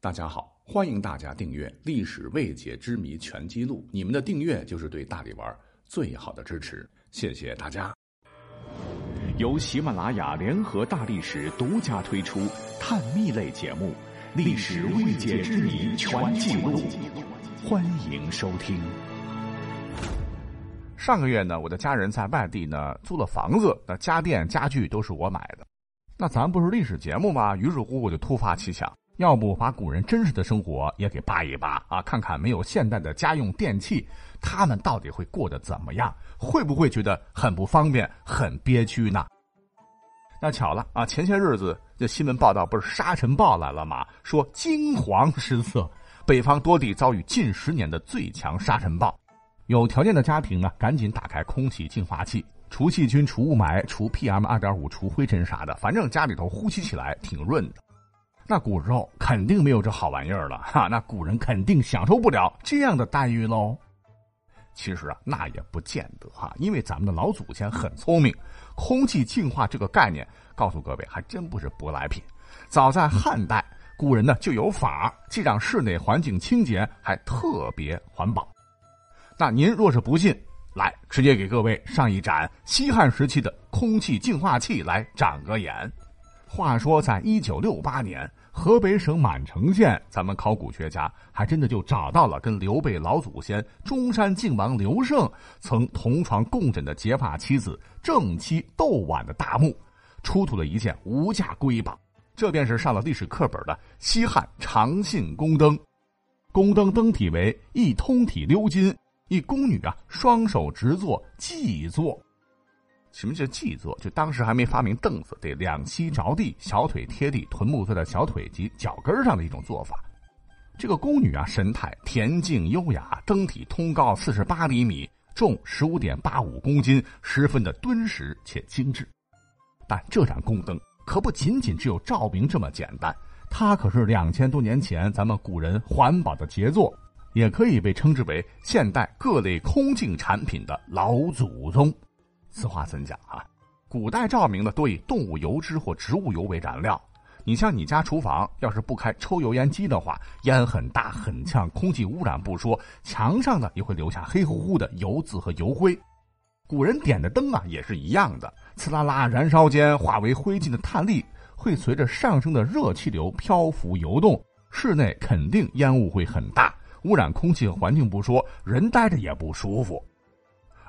大家好，欢迎大家订阅《历史未解之谜全记录》，你们的订阅就是对大力丸最好的支持，谢谢大家。由喜马拉雅联合大历史独家推出探秘类节目《历史未解之谜全记录》，欢迎收听。上个月呢，我的家人在外地呢租了房子，那家电家具都是我买的。那咱不是历史节目吗？于是乎我就突发奇想。要不把古人真实的生活也给扒一扒啊，看看没有现代的家用电器，他们到底会过得怎么样？会不会觉得很不方便、很憋屈呢？那巧了啊，前些日子这新闻报道不是沙尘暴来了吗？说惊黄失色，北方多地遭遇近十年的最强沙尘暴。有条件的家庭呢，赶紧打开空气净化器，除细菌、除雾霾、除 PM 二点五、除灰尘啥的，反正家里头呼吸起来挺润的。那古时候肯定没有这好玩意儿了 哈，那古人肯定享受不了这样的待遇喽。其实啊，那也不见得哈，因为咱们的老祖先很聪明，空气净化这个概念，告诉各位还真不是舶来品。早在汉代，古人呢就有法，既让室内环境清洁，还特别环保。那您若是不信，来直接给各位上一盏西汉时期的空气净化器来长个眼。话说，在一九六八年。河北省满城县，咱们考古学家还真的就找到了跟刘备老祖先中山靖王刘胜曾同床共枕的结发妻子正妻窦婉的大墓，出土了一件无价瑰宝。这便是上了历史课本的西汉长信宫灯。宫灯灯体为一通体鎏金，一宫女啊双手执坐跽坐。什么叫跽坐？就当时还没发明凳子，得两膝着地，小腿贴地，臀部坐在小腿及脚跟上的一种做法。这个宫女啊，神态恬静优雅，灯体通高四十八厘米，重十五点八五公斤，十分的敦实且精致。但这盏宫灯可不仅仅只有照明这么简单，它可是两千多年前咱们古人环保的杰作，也可以被称之为现代各类空净产品的老祖宗。此话怎讲啊？古代照明呢，多以动物油脂或植物油为燃料。你像你家厨房，要是不开抽油烟机的话，烟很大很呛，空气污染不说，墙上呢也会留下黑乎乎的油渍和油灰。古人点的灯啊，也是一样的，呲啦啦，燃烧间化为灰烬的碳粒会随着上升的热气流漂浮游动，室内肯定烟雾会很大，污染空气和环境不说，人待着也不舒服。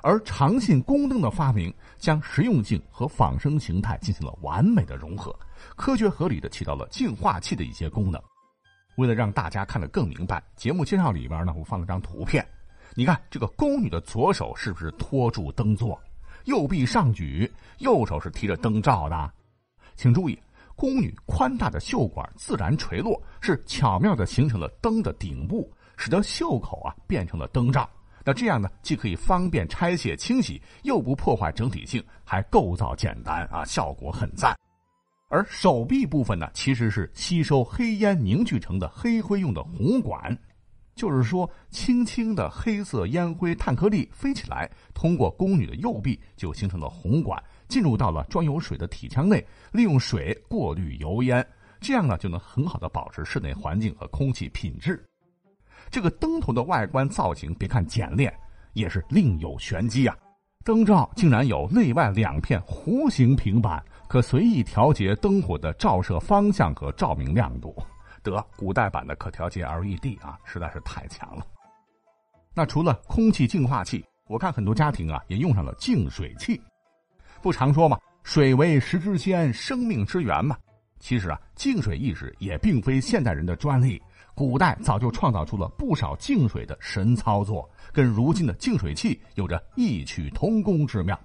而长信宫灯的发明，将实用性和仿生形态进行了完美的融合，科学合理的起到了净化器的一些功能。为了让大家看得更明白，节目介绍里边呢，我放了张图片。你看这个宫女的左手是不是托住灯座，右臂上举，右手是提着灯罩的？请注意，宫女宽大的袖管自然垂落，是巧妙的形成了灯的顶部，使得袖口啊变成了灯罩。那这样呢，既可以方便拆卸清洗，又不破坏整体性，还构造简单啊，效果很赞。而手臂部分呢，其实是吸收黑烟凝聚成的黑灰用的红管，就是说，轻轻的黑色烟灰碳颗粒飞起来，通过宫女的右臂就形成了红管，进入到了装有水的体腔内，利用水过滤油烟，这样呢，就能很好的保持室内环境和空气品质。这个灯头的外观造型，别看简练，也是另有玄机啊！灯罩竟然有内外两片弧形平板，可随意调节灯火的照射方向和照明亮度。得，古代版的可调节 LED 啊，实在是太强了。那除了空气净化器，我看很多家庭啊也用上了净水器。不常说嘛，水为食之先，生命之源嘛。其实啊，净水意识也并非现代人的专利。古代早就创造出了不少净水的神操作，跟如今的净水器有着异曲同工之妙。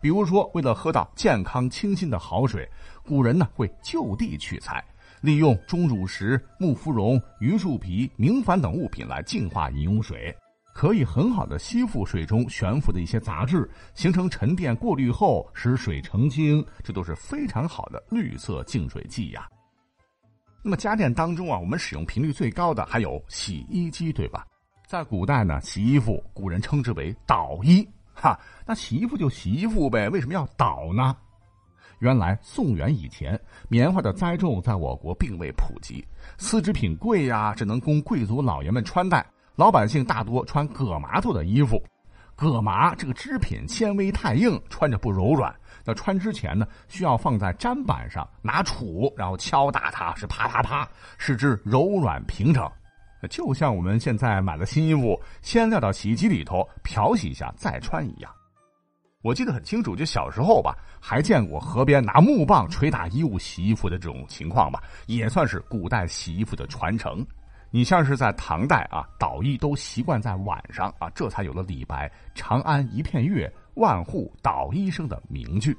比如说，为了喝到健康清新的好水，古人呢会就地取材，利用钟乳石、木芙蓉、榆树皮、明矾等物品来净化饮用水，可以很好的吸附水中悬浮的一些杂质，形成沉淀过滤后使水澄清，这都是非常好的绿色净水剂呀。那么家电当中啊，我们使用频率最高的还有洗衣机，对吧？在古代呢，洗衣服古人称之为“捣衣”，哈，那洗衣服就洗衣服呗，为什么要捣呢？原来宋元以前，棉花的栽种在我国并未普及，丝织品贵呀，只能供贵族老爷们穿戴，老百姓大多穿葛麻做的衣服。葛麻这个织品纤维太硬，穿着不柔软。那穿之前呢，需要放在砧板上，拿杵然后敲打它，是啪啪啪，使之柔软平整。就像我们现在买了新衣服，先撂到洗衣机里头漂洗一下再穿一样。我记得很清楚，就小时候吧，还见过河边拿木棒捶打衣物洗衣服的这种情况吧，也算是古代洗衣服的传承。你像是在唐代啊，捣衣都习惯在晚上啊，这才有了李白“长安一片月，万户捣衣声”的名句。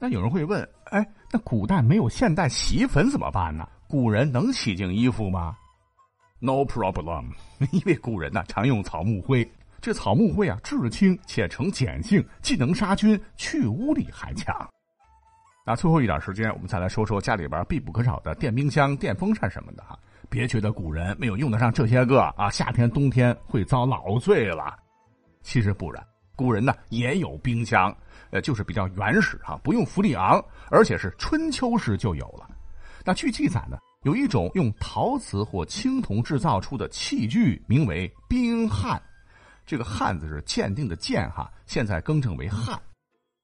那有人会问，哎，那古代没有现代洗衣粉怎么办呢？古人能洗净衣服吗？No problem，因为古人呢常用草木灰，这草木灰啊质轻且呈碱性，既能杀菌，去污力还强。那最后一点时间，我们再来说说家里边必不可少的电冰箱、电风扇什么的哈。别觉得古人没有用得上这些个啊，夏天冬天会遭老罪了。其实不然，古人呢也有冰箱，呃，就是比较原始哈，不用氟利昂，而且是春秋时就有了。那据记载呢，有一种用陶瓷或青铜制造出的器具，名为冰汉。这个“汉”字是鉴定的“鉴”哈，现在更正为“汉”。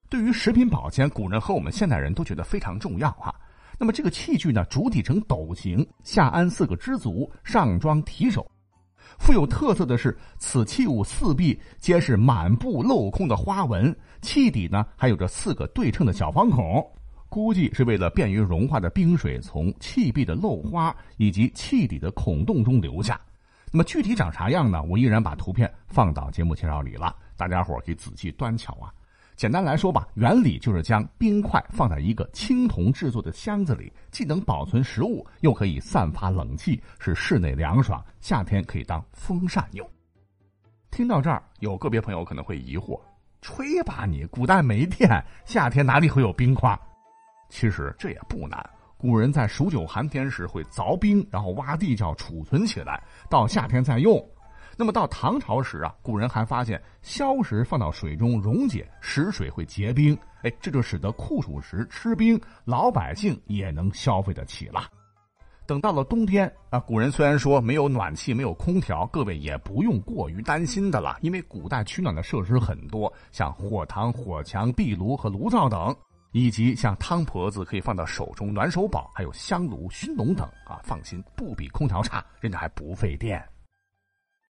对于食品保鲜，古人和我们现代人都觉得非常重要哈。那么这个器具呢，主体呈斗形，下安四个支足，上装提手。富有特色的是，此器物四壁皆是满布镂空的花纹，器底呢还有着四个对称的小方孔，估计是为了便于融化的冰水从器壁的漏花以及器底的孔洞中流下。那么具体长啥样呢？我依然把图片放到节目介绍里了，大家伙可以仔细端瞧啊。简单来说吧，原理就是将冰块放在一个青铜制作的箱子里，既能保存食物，又可以散发冷气，使室内凉爽。夏天可以当风扇用。听到这儿，有个别朋友可能会疑惑：吹吧你，古代没电，夏天哪里会有冰块？其实这也不难，古人在数九寒天时会凿冰，然后挖地窖储存起来，到夏天再用。那么到唐朝时啊，古人还发现硝石放到水中溶解，使水会结冰，哎，这就使得酷暑时吃冰，老百姓也能消费得起了。等到了冬天啊，古人虽然说没有暖气，没有空调，各位也不用过于担心的了，因为古代取暖的设施很多，像火塘、火墙、壁炉和炉灶等，以及像汤婆子可以放到手中暖手宝，还有香炉、熏笼等啊，放心，不比空调差，人家还不费电。